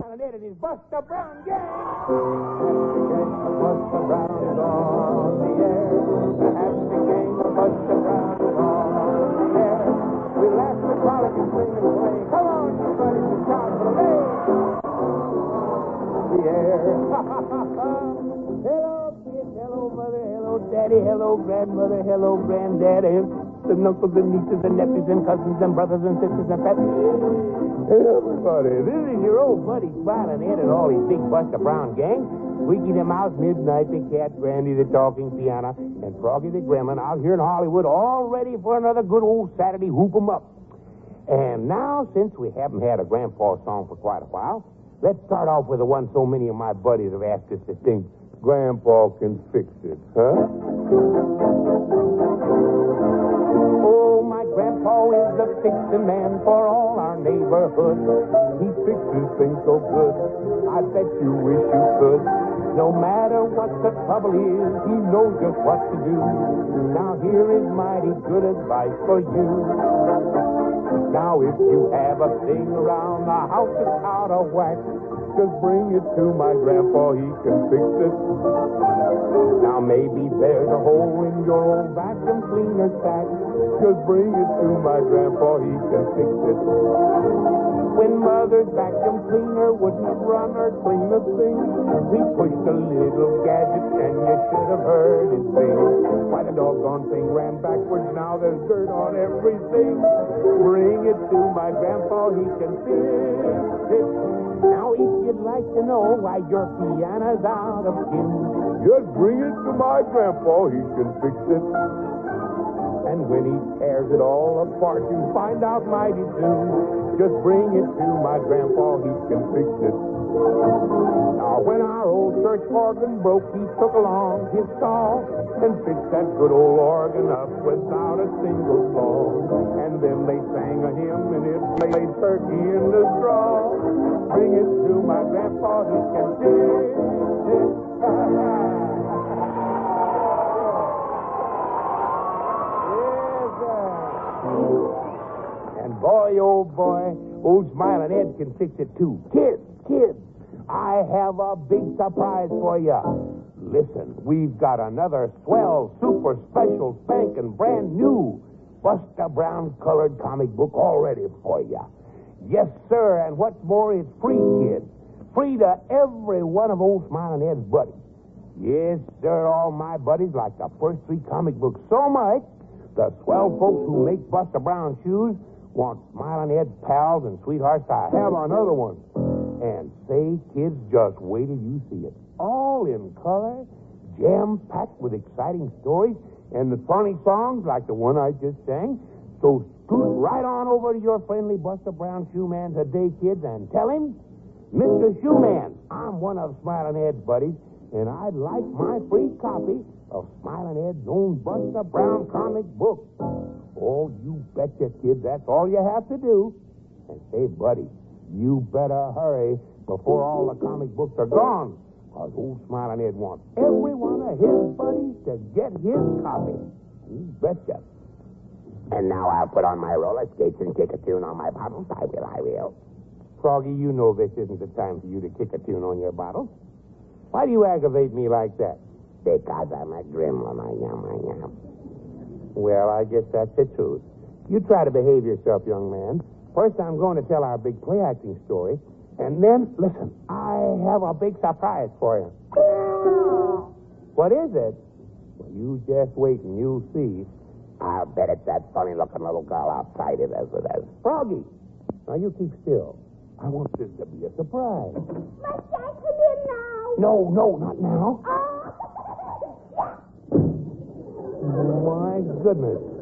And it is Buster Brown Gang. Buster Brown is the air. The gang of Buster Brown is on the air. We laugh and frolic and and. Come on, you buddies, and shout for the The air. hello, kids. Hello, mother. Hello, daddy. Hello, grandmother. Hello, granddaddy. And uncles and nieces and nephews and cousins and brothers and sisters and family. Everybody, this is your old buddy Smiling Ed and all his big Buster Brown gang. Squeaky the Mouse, Midnight the Cat, Grandy the Talking Piano, and Froggy the Gremlin out here in Hollywood, all ready for another good old Saturday whoop 'em up. And now, since we haven't had a grandpa song for quite a while, let's start off with the one so many of my buddies have asked us to sing. Grandpa can fix it, huh? Fixing man for all our neighborhood. He fixes things so good, I bet you wish you could. No matter what the trouble is, he knows just what to do. Now here is mighty good advice for you. Now if you have a thing around the house that's out of whack, just bring it to my grandpa, he can fix it. Now maybe there's a hole in your old vacuum cleaner sack. Just bring it to my grandpa, he can fix it. When mother's vacuum cleaner wouldn't run or clean a thing, we pushed a little gadget and you should have heard it sing. Why the doggone thing ran backwards, now there's dirt on everything. Bring it to my grandpa, he can fix it. Now if you'd like to know why your piano's out of tune, Just bring it to my grandpa, he can fix it. and when he tears it all apart, you find out mighty soon. Just bring it to my grandpa, he can fix it. When our old church organ broke, he took along his saw and fixed that good old organ up without a single flaw. And then they sang a hymn and it played turkey in the straw. Bring it to my grandpa, he can fix it. And boy, oh boy, old Smiling Ed can fix it too. Kids, kids, I have a big surprise for you. Listen, we've got another swell, super special, spanking brand new Buster Brown colored comic book all ready for you. Yes, sir, and what's more, it's free, kid. Free to every one of old Smiling Ed's buddies. Yes, sir, all my buddies like the first three comic books so much, the swell folks who make Buster Brown shoes want Smiling Ed's pals and sweethearts to have another one. And say, kids, just wait till you see it. All in color, jam-packed with exciting stories, and the funny songs like the one I just sang. So scoot right on over to your friendly Buster Brown shoe man today, kids, and tell him, Mr. Shoeman, I'm one of Smiling Ed's buddies, and I'd like my free copy of Smiling Ed's own Buster Brown comic book. Oh, you betcha, kids, that's all you have to do. And say, buddy, you better hurry before all the comic books are gone. Because old Smiling Ed wants every one of his buddies to get his copy. You betcha. And now I'll put on my roller skates and kick a tune on my bottles. I will, I will. Froggy, you know this isn't the time for you to kick a tune on your bottle. Why do you aggravate me like that? Because I'm a gremlin, I am, I am. Well, I guess that's the truth. You try to behave yourself, young man. First, I'm going to tell our big play acting story. And then, listen, I have a big surprise for you. What is it? Well, you just wait and you'll see. I'll bet it's that funny looking little girl outside it is, it is. Froggy, now you keep still. I want this to be a surprise. Must I come in now? No, no, not now. Oh. My goodness.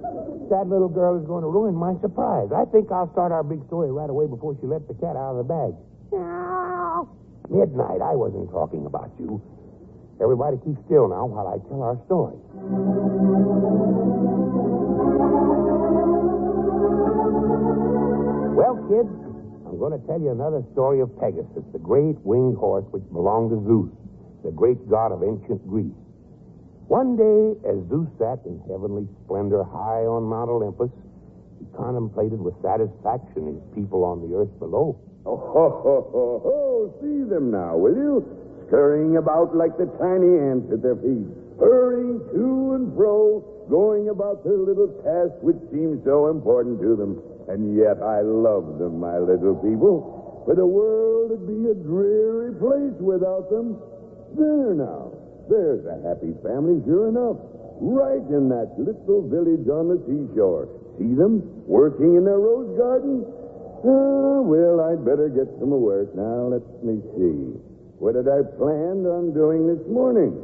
That little girl is going to ruin my surprise. I think I'll start our big story right away before she lets the cat out of the bag. Midnight, I wasn't talking about you. Everybody keep still now while I tell our story. Well, kids, I'm going to tell you another story of Pegasus, the great winged horse which belonged to Zeus, the great god of ancient Greece. One day, as Zeus sat in heavenly splendor high on Mount Olympus, he contemplated with satisfaction his people on the earth below. Oh, ho, ho, ho, ho. See them now, will you? Scurrying about like the tiny ants at their feet, hurrying to and fro, going about their little task which seems so important to them. And yet I love them, my little people. For the world would be a dreary place without them. There now. There's a happy family, sure enough. Right in that little village on the seashore. See them working in their rose garden? Ah, well, I'd better get some work. Now, let me see. What had I planned on doing this morning?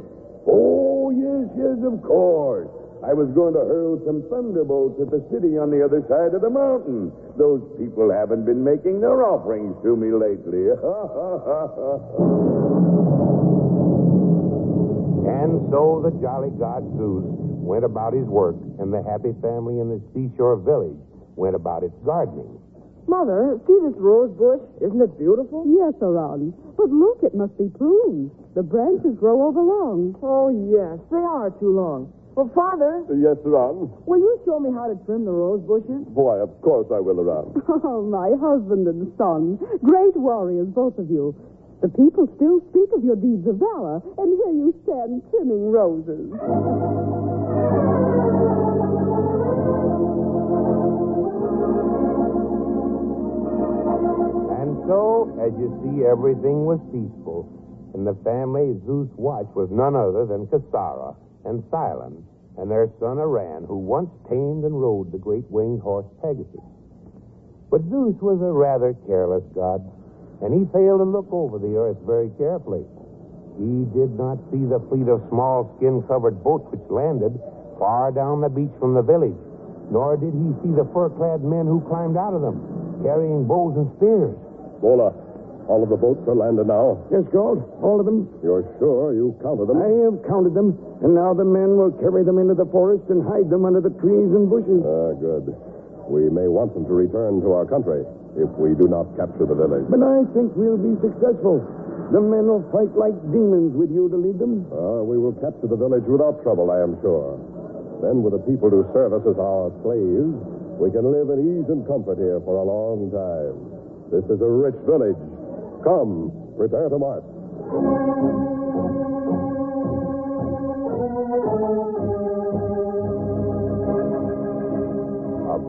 Oh, yes, yes, of course. I was going to hurl some thunderbolts at the city on the other side of the mountain. Those people haven't been making their offerings to me lately. And so the jolly god Zeus went about his work, and the happy family in the seashore village went about its gardening. Mother, see this rose bush? Isn't it beautiful? Yes, Aron. But look, it must be pruned. The branches grow overlong. Oh, yes, they are too long. Well, Father, Yes, Ron. will you show me how to trim the rose bushes? Why, of course I will, Ron. Oh, my husband and son. Great warriors, both of you. The people still speak of your deeds of valor, and here you stand trimming roses. And so, as you see, everything was peaceful, and the family Zeus watched was none other than Cassara and Silon and their son Aran, who once tamed and rode the great winged horse Pegasus. But Zeus was a rather careless god, and he failed to look over the earth very carefully. He did not see the fleet of small skin-covered boats which landed far down the beach from the village, nor did he see the fur-clad men who climbed out of them, carrying bows and spears. Bola, all of the boats are landed now. yes, Gold, all of them. You're sure you counted them? I have counted them, and now the men will carry them into the forest and hide them under the trees and bushes. Ah, good. We may want them to return to our country if we do not capture the village. But I think we'll be successful. The men will fight like demons with you to lead them. Ah, we will capture the village without trouble, I am sure. Then, with the people to serve us as our slaves, we can live in ease and comfort here for a long time. This is a rich village. Come, prepare to march.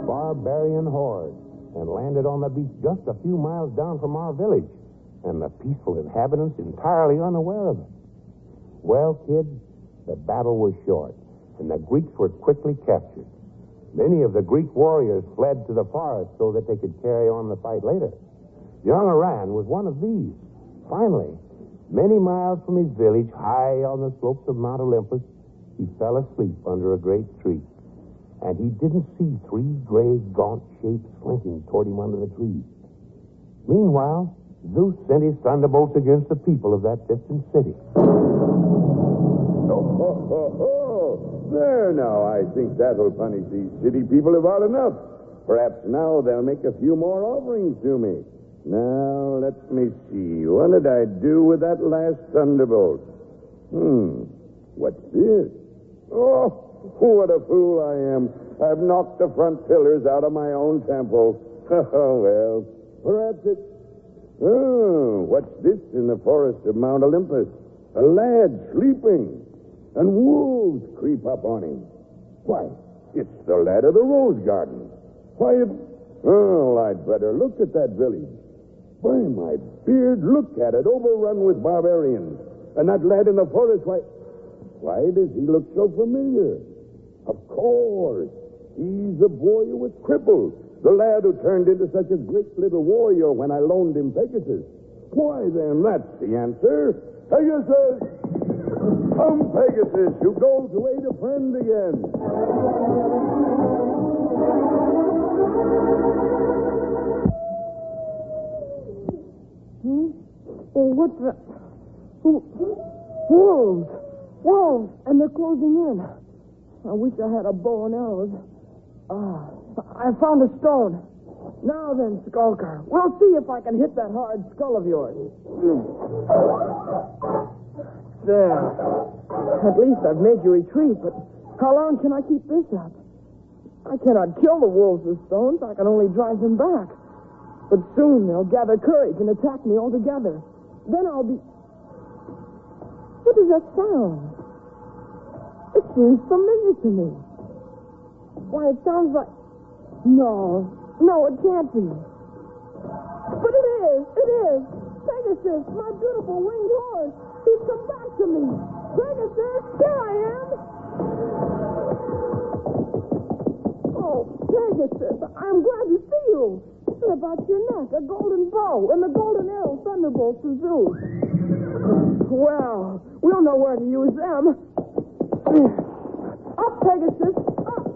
Barbarian horde and landed on the beach just a few miles down from our village, and the peaceful inhabitants entirely unaware of it. Well, kids, the battle was short, and the Greeks were quickly captured. Many of the Greek warriors fled to the forest so that they could carry on the fight later. Young Aran was one of these. Finally, many miles from his village, high on the slopes of Mount Olympus, he fell asleep under a great tree and he didn't see three gray, gaunt shapes slinking toward him under the trees. Meanwhile, Zeus sent his thunderbolts against the people of that distant city. Oh, ho, ho, ho. There now, I think that'll punish these city people about enough. Perhaps now they'll make a few more offerings to me. Now, let me see. What did I do with that last thunderbolt? Hmm. What's this? Oh, what a fool I am. I've knocked the front pillars out of my own temple. Oh, well, perhaps it's. Oh, what's this in the forest of Mount Olympus? A lad sleeping, and wolves creep up on him. Why, it's the lad of the rose garden. Why, it... Oh, I'd better look at that village. By my beard, look at it, overrun with barbarians. And that lad in the forest, why... Why does he look so familiar? Of course. He's the boy who was crippled. The lad who turned into such a great little warrior when I loaned him Pegasus. Why, then, that's the answer. Pegasus! Come, Pegasus, goes away to friend again. Hmm? Oh, what the... Wolves! Wolves! And they're closing in. I wish I had a bow and arrows. Ah, I found a stone. Now then, Skulker, we'll see if I can hit that hard skull of yours. There. At least I've made you retreat, but how long can I keep this up? I cannot kill the wolves with stones. I can only drive them back. But soon they'll gather courage and attack me all together. Then I'll be. What is that sound? It seems familiar to me. Why, it sounds like. No, no, it can't be. But it is, it is. Pegasus, my beautiful winged horse. He's come back to me. Pegasus, here I am. Oh, Pegasus, I'm glad to see you. And about your neck, a golden bow and the golden arrow thunderbolts from Zeus. Well, we'll know where to use them. Up, Pegasus, up.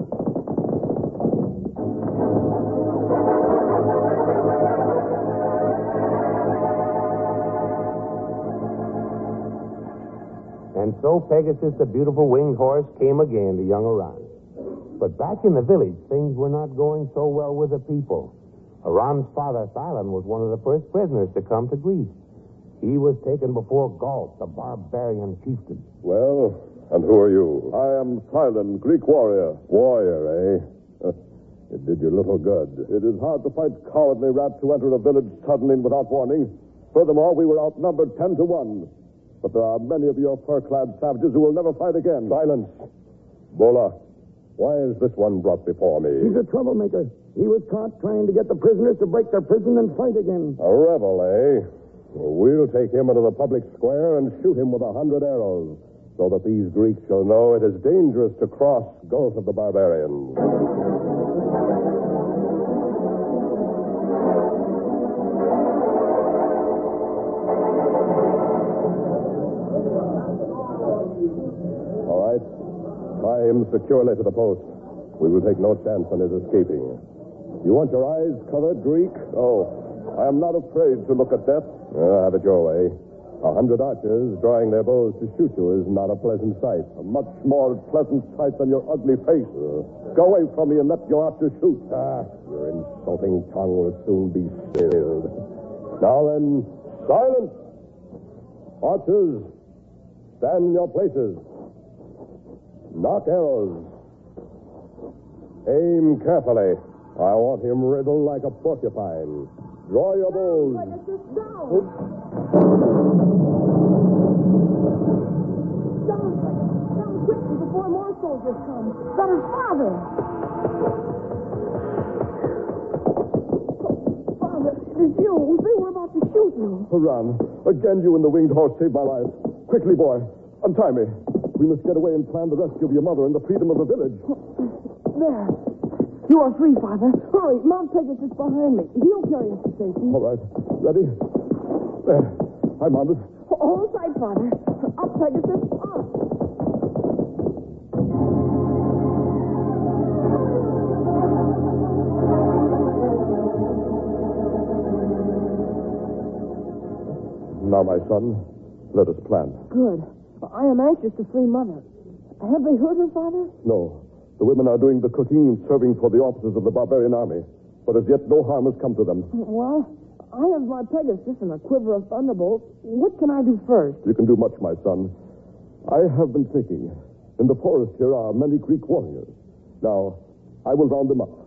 And so Pegasus, the beautiful winged horse, came again to young Aran. But back in the village, things were not going so well with the people. Aran's father, Thylon, was one of the first prisoners to come to Greece. He was taken before Gault, the barbarian chieftain. Well, and who are you? I am Silent, Greek warrior. Warrior, eh? It did you little good. It is hard to fight cowardly rats who enter a village suddenly and without warning. Furthermore, we were outnumbered ten to one. But there are many of your fur-clad savages who will never fight again. Silence. Bola, why is this one brought before me? He's a troublemaker. He was caught trying to get the prisoners to break their prison and fight again. A rebel, eh? Well, we'll take him into the public square and shoot him with a hundred arrows, so that these Greeks shall know it is dangerous to cross Gulf of the Barbarians. All right. Tie him securely to the post. We will take no chance on his escaping. You want your eyes covered, Greek? Oh, I am not afraid to look at death. Uh, have it your way. A hundred archers drawing their bows to shoot you is not a pleasant sight. A much more pleasant sight than your ugly face. Go away from me and let your archers shoot. Ah, your insulting tongue will soon be stilled. Now then, silence! Archers, stand in your places. Nock arrows. Aim carefully. I want him riddled like a porcupine. Draw your bows. More soldiers come. That is father. Father, it is you. They were about to shoot you. Run. Again, you and the winged horse saved my life. Quickly, boy. Untie me. We must get away and plan the rescue of your mother and the freedom of the village. There. You are free, Father. Hurry, Mount Pegasus is behind me. He'll carry us to safety. All right. Ready? There. I'm mounted. Hold tight, Father. Up, Pegasus. Up. Now, my son, let us plan. Good. I am anxious to free Mother. Have they hurt her, Father? No. The women are doing the cooking and serving for the officers of the barbarian army. But as yet, no harm has come to them. Well, I have my Pegasus and a quiver of thunderbolts. What can I do first? You can do much, my son. I have been thinking. In the forest here are many Greek warriors. Now, I will round them up.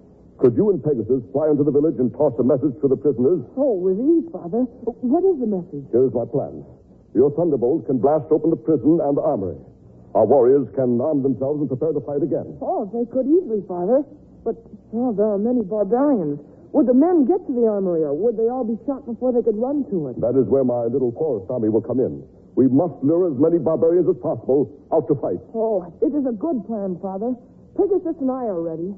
Could you and Pegasus fly into the village and toss a message to the prisoners? Oh, with ease, Father. What is the message? Here is my plan. Your thunderbolt can blast open the prison and the armory. Our warriors can arm themselves and prepare to fight again. Oh, they could easily, Father. But, well, there are many barbarians. Would the men get to the armory, or would they all be shot before they could run to it? That is where my little forest army will come in. We must lure as many barbarians as possible out to fight. Oh, it is a good plan, Father. Pegasus and I are ready.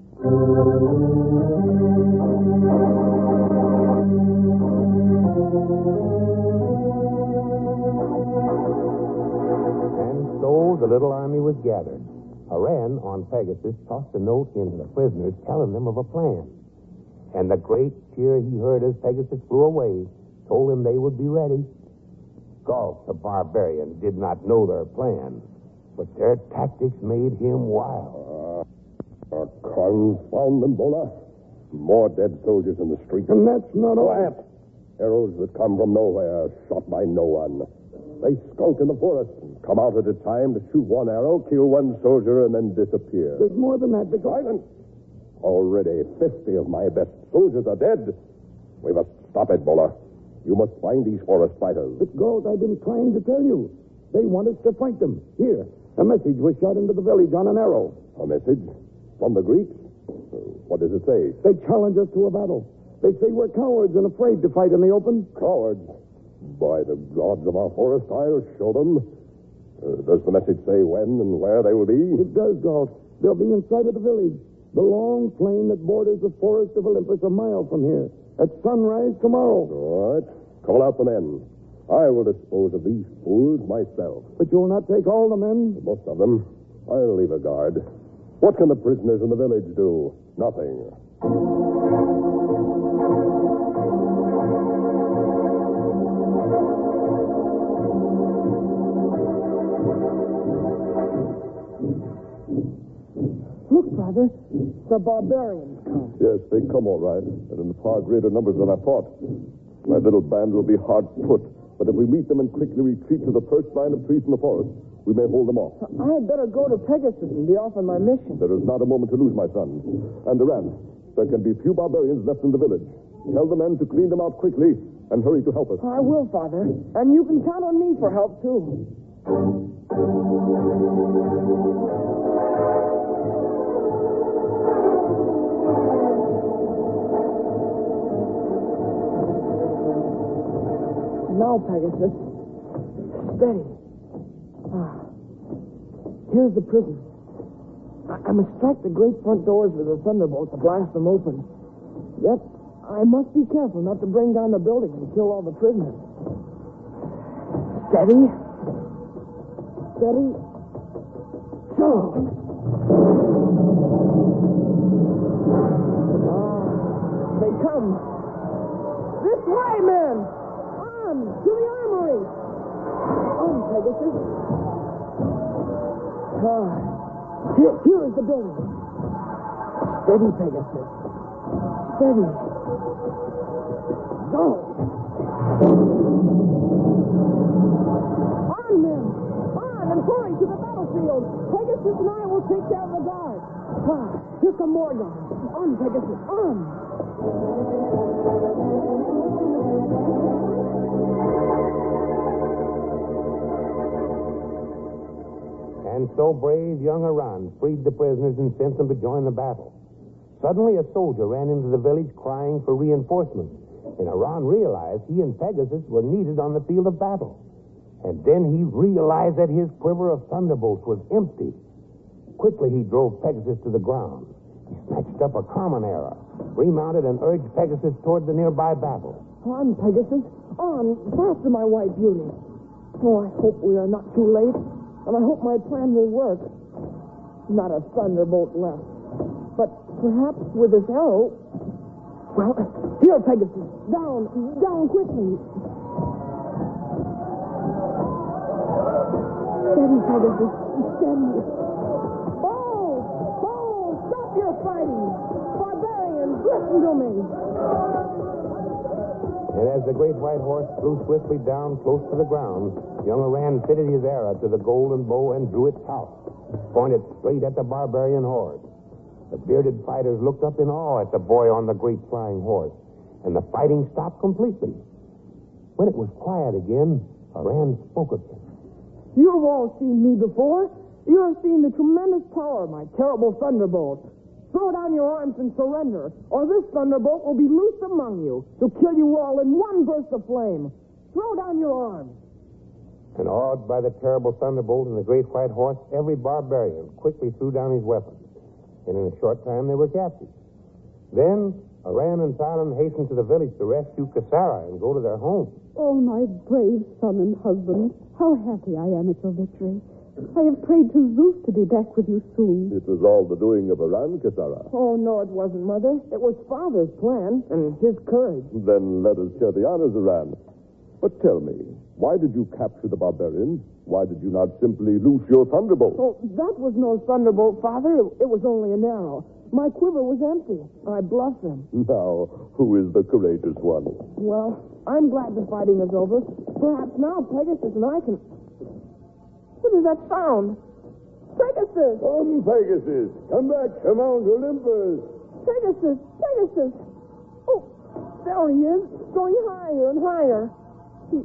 And so the little army was gathered. Haran, on Pegasus, tossed a note into the prisoners telling them of a plan. And the great cheer he heard as Pegasus flew away told him they would be ready. Gulf, the barbarian, did not know their plan, but their tactics made him wild. Uh, confound them, Bola. More dead soldiers in the street. And that's not all. Quiet. Arrows that come from nowhere, shot by no one. They skulk in the forest, come out at a time to shoot one arrow, kill one soldier, and then disappear. There's more than that because. Silence. Already 50 of my best soldiers are dead. We must stop it, Bola. You must find these forest fighters. But, Galt, I've been trying to tell you. They want us to fight them. Here, a message was shot into the village on an arrow. A message from the Greeks? What does it say? They challenge us to a battle. They say we're cowards and afraid to fight in the open. Cowards. By the gods of our forest, I'll show them. Uh, does the message say when and where they will be? It does, Galt. They'll be inside of the village. The long plain that borders the forest of Olympus a mile from here. At sunrise tomorrow. All right. Call out the men. I will dispose of these fools myself. But you'll not take all the men? Most of them. I'll leave a guard. What can the prisoners in the village do? Nothing. Look, brother. The barbarians come. Yes, they come all right, and in far greater numbers than I thought. My little band will be hard put, but if we meet them and quickly retreat to the first line of trees in the forest, we may hold them off. I had better go to Pegasus and be off on my mission. There is not a moment to lose, my son. And Duran, there can be few barbarians left in the village. Tell the men to clean them out quickly and hurry to help us. I will, Father. And you can count on me for help, too. Now, Pegasus. Steady. Here's the prison. I, I must strike the great front doors with a thunderbolt to blast them open. Yet, I must be careful not to bring down the building and kill all the prisoners. Steady. Steady. So. Ah, they come. This way, men! On! To the armory! On, Pegasus. Here, here is the building. Steady, Pegasus. Steady. Go! On, men! On and hurry to the battlefield! Pegasus and I will take care of the guard. Ah, here come more guards. On, Pegasus, on! And so brave young Iran freed the prisoners and sent them to join the battle. Suddenly, a soldier ran into the village crying for reinforcements, and Iran realized he and Pegasus were needed on the field of battle. And then he realized that his quiver of thunderbolts was empty. Quickly, he drove Pegasus to the ground. He snatched up a common arrow, remounted, and urged Pegasus toward the nearby battle. On, Pegasus. On. Faster, my white beauty. Oh, I hope we are not too late. And I hope my plan will work. Not a thunderbolt left. But perhaps with this arrow. Well, here, Pegasus. Down. Down quickly. Steady, Pegasus. Steady. Oh! Oh! Stop your fighting! Barbarians, listen to me! And as the great white horse flew swiftly down close to the ground, young Iran fitted his arrow to the golden bow and drew it house, pointed straight at the barbarian horde. The bearded fighters looked up in awe at the boy on the great flying horse, and the fighting stopped completely. When it was quiet again, Iran spoke again. You've all seen me before. You have seen the tremendous power of my terrible thunderbolt. Throw down your arms and surrender, or this thunderbolt will be loosed among you to kill you all in one burst of flame. Throw down your arms. And awed by the terrible thunderbolt and the great white horse, every barbarian quickly threw down his weapons. And in a short time, they were captured. Then, Iran and Silent hastened to the village to rescue Kasara and go to their home. Oh, my brave son and husband, how happy I am at your victory. I have prayed to Zeus to be back with you soon. It was all the doing of Iran, Kasara. Oh, no, it wasn't, Mother. It was Father's plan and his courage. Then let us share the honors, Iran. But tell me, why did you capture the barbarians? Why did you not simply loose your thunderbolt? Oh, that was no thunderbolt, Father. It was only an arrow. My quiver was empty. I bluffed them. Now, who is the courageous one? Well, I'm glad the fighting is over. Perhaps now Pegasus and I can. What is that sound? Pegasus! Come, Pegasus. Come back to Mount Olympus. Pegasus! Pegasus! Oh, There he is, going higher and higher. He,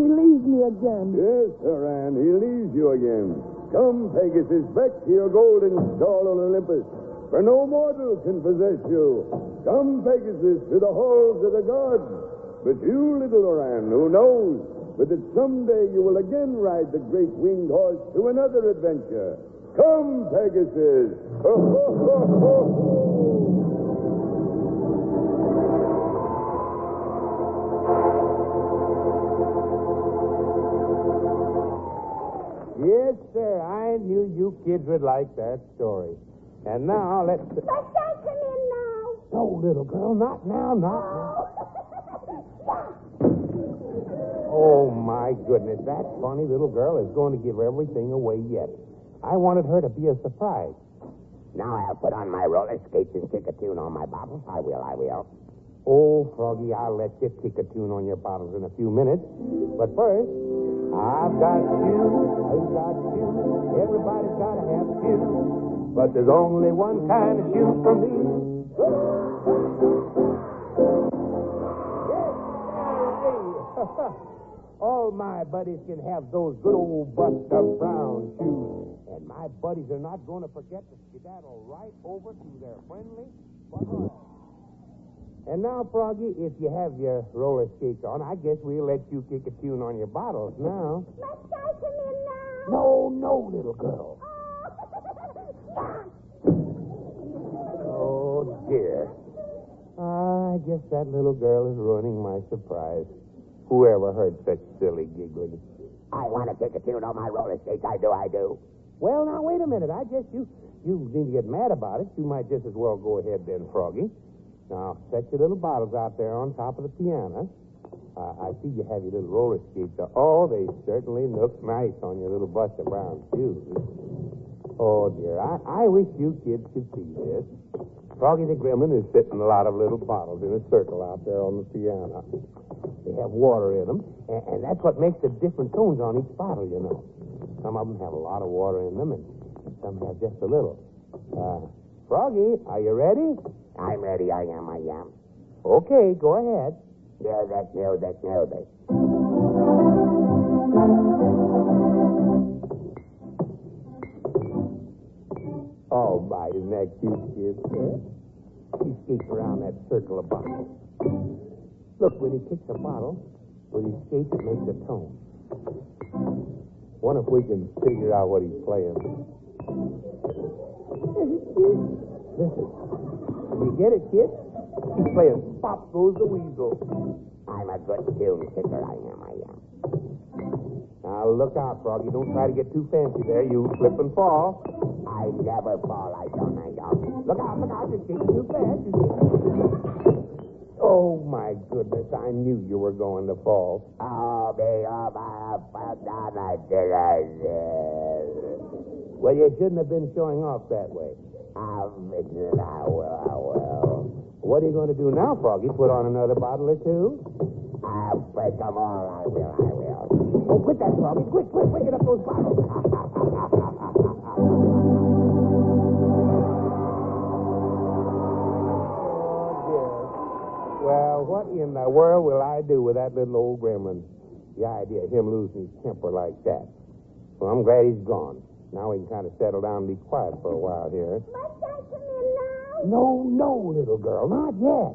he leaves me again. Yes, Haran, he leaves you again. Come, Pegasus, back to your golden stall on Olympus, for no mortal can possess you. Come, Pegasus, to the halls of the gods. But you, little Haran, who knows but that someday you will again ride the great winged horse to another adventure. Come, Pegasus. Ho, ho, ho, ho, ho. Yes, sir. I knew you kids would like that story. And now let's. Must I come in now? No, little girl, not now, not now. Oh, my goodness. That funny little girl is going to give everything away yet. I wanted her to be a surprise. Now I'll put on my roller skates and kick a tune on my bottle. I will, I will. Oh, Froggy, I'll let you kick a tune on your bottles in a few minutes. But first, I've got you, I've got you. Everybody's got to have shoes. But there's only one kind of shoe for me. Yes. All my buddies can have those good old Buster Brown shoes. And my buddies are not going to forget to skedaddle right over to their friendly Buster. And now, Froggy, if you have your roller skates on, I guess we'll let you kick a tune on your bottles now. Must I come in now? No, no, little girl. Oh. oh, dear. I guess that little girl is ruining my surprise. Whoever heard such silly giggling? I want to kick a tune on my roller skates. I do, I do. Well, now, wait a minute. I guess you, you need to get mad about it. You might just as well go ahead then, Froggy. Now, set your little bottles out there on top of the piano. Uh, I see you have your little roller skates. Oh, they certainly look nice on your little Buster Brown shoes. Oh, dear. I, I wish you kids could see this. Froggy the Gremlin is sitting a lot of little bottles in a circle out there on the piano. They have water in them, and, and that's what makes the different tones on each bottle, you know. Some of them have a lot of water in them, and some have just a little. Uh, Froggy, are you ready? I'm ready. I am, I am. Okay, go ahead. Music, music, that. Oh, my, isn't that cute, kid? He skates around that circle of bottles. Look, when he kicks a bottle, with his skates, it makes a tone. Wonder if we can figure out what he's playing. Listen. You get it, kid? He's playing Pop Goes the Weasel. I'm a good tune kicker. I am, I am. Now, look out, Froggy. Don't try to get too fancy there. You slip and fall. I never fall. I don't, I don't. Look out, look out. You're too fast. Oh, my goodness. I knew you were going to fall. Oh, me, my, fell down. I did, I did. Well, you shouldn't have been showing off that way. I'll fix it. I will, I will. What are you going to do now, Froggy? Put on another bottle or two? I'll break them all. I will, I will. Oh, quit that, Froggy. Quick, quick, quick, get up those bottles. Well, what in the world will I do with that little old gremlin? The idea of him losing his temper like that. Well, I'm glad he's gone. Now we can kind of settle down and be quiet for a while here. Must I come in now? No, no, little girl, not yet.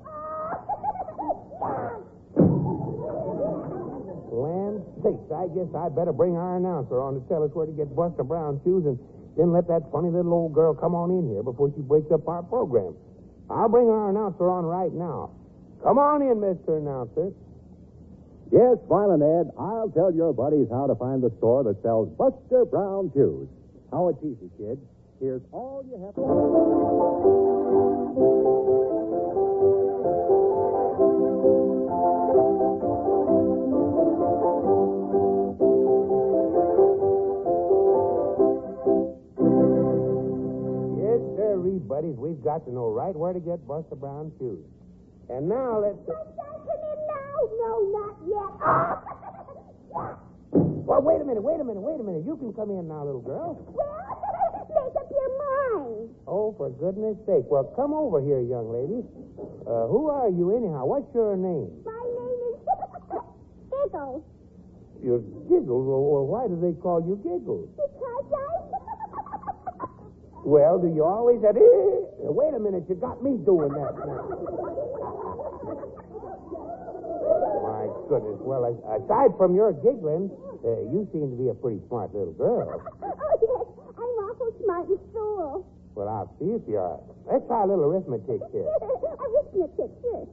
Land sakes, I guess I better bring our announcer on to tell us where to get Buster Brown shoes and then let that funny little old girl come on in here before she breaks up our program. I'll bring our announcer on right now. Come on in, Mr. Announcer. Yes, Violent Ed, I'll tell your buddies how to find the store that sells Buster Brown shoes. How it's easy, kids. Here's all you have to do. Yes, sir, buddies. We've got to know right where to get Buster Brown shoes. And now let's. Now? No, not yet. Well, wait a minute, wait a minute, wait a minute. You can come in now, little girl. well, make up your mind. Oh, for goodness sake. Well, come over here, young lady. Uh, who are you, anyhow? What's your name? My name is Giggles. You're Giggles. Well, why do they call you Giggles? Because I. Well, do you always have... Eh, Wait a minute, you got me doing that now. My goodness. Well, aside from your giggling, uh, you seem to be a pretty smart little girl. oh, yes. I'm awful smart in school. Well, I'll see if you are. Let's try a little arithmetic here. Arithmetic, sure.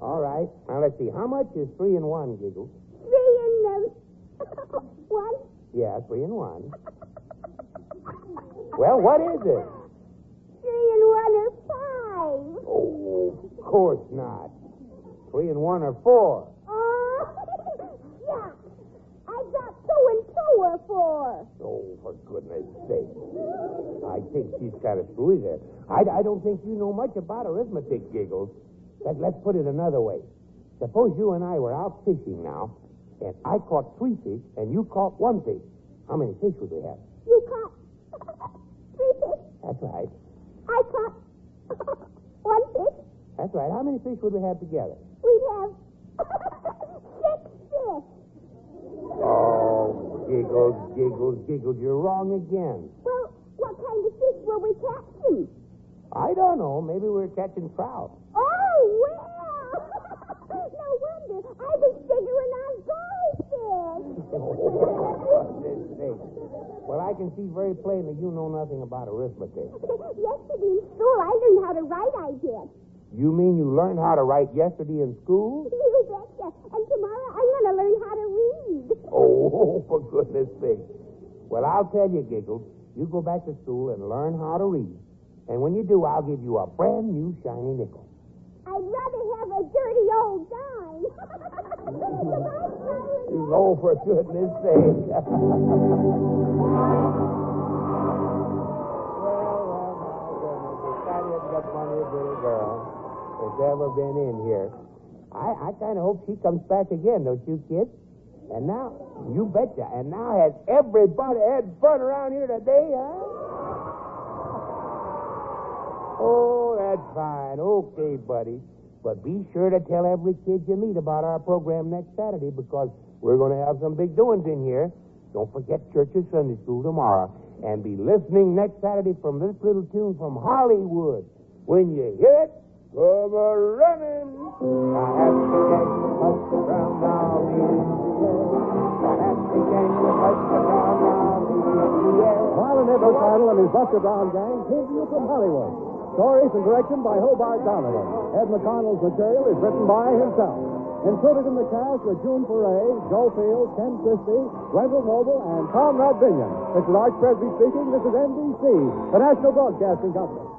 All right. Now, let's see. How much is three and one, Giggles? Three and um, one. Yeah, three and one. Well, what is it? Three and one are five. Oh, of course not. Three and one are four. Oh, yeah. I got two and two are four. Oh, for goodness sake. I think she's kind of screwy there. I, I don't think you know much about arithmetic, Giggles. But let's put it another way. Suppose you and I were out fishing now, and I caught three fish, and you caught one fish. How many fish would we have? You caught three fish. That's right. I caught one fish. That's right. How many fish would we have together? We'd have six fish. Oh, Giggles, Giggles, Giggles. You're wrong again. Well, what kind of fish were we catching? I don't know. Maybe we were catching trout. Oh, well. no wonder. I was figuring on goldfish. Well, I can see very plainly you know nothing about arithmetic. Yesterday in school, I learned how to write, I did. You mean you learned how to write yesterday in school? You betcha. And tomorrow, I'm going to learn how to read. Oh, for goodness sake. Well, I'll tell you, Giggles. You go back to school and learn how to read. And when you do, I'll give you a brand new shiny nickel. I'd rather have a dirty old dime. Goodbye, Charlie. Oh, for goodness sake. well, well, my goodness. The funniest, the funniest little girl that's ever been in here. I, I kind of hope she comes back again, don't you, kid? And now, you betcha. And now has everybody had fun around here today, huh? Oh, that's fine. Okay, buddy. But be sure to tell every kid you meet about our program next Saturday because we're going to have some big doings in here. Don't forget church or Sunday school tomorrow. And be listening next Saturday from this little tune from Hollywood. When you hear it, come a running. A happy gang with Buster Brown now Brown in Edwards Idle and his Buster Brown gang came to you from Hollywood. Stories and direction by Hobart Donovan. Ed McConnell's material is written by himself. Included in the cast were June Foray, Joe Field, Ken Christy, Wendell Noble, and Conrad Binyon. Is Art Presby speaking. This is NBC, the National Broadcasting Company.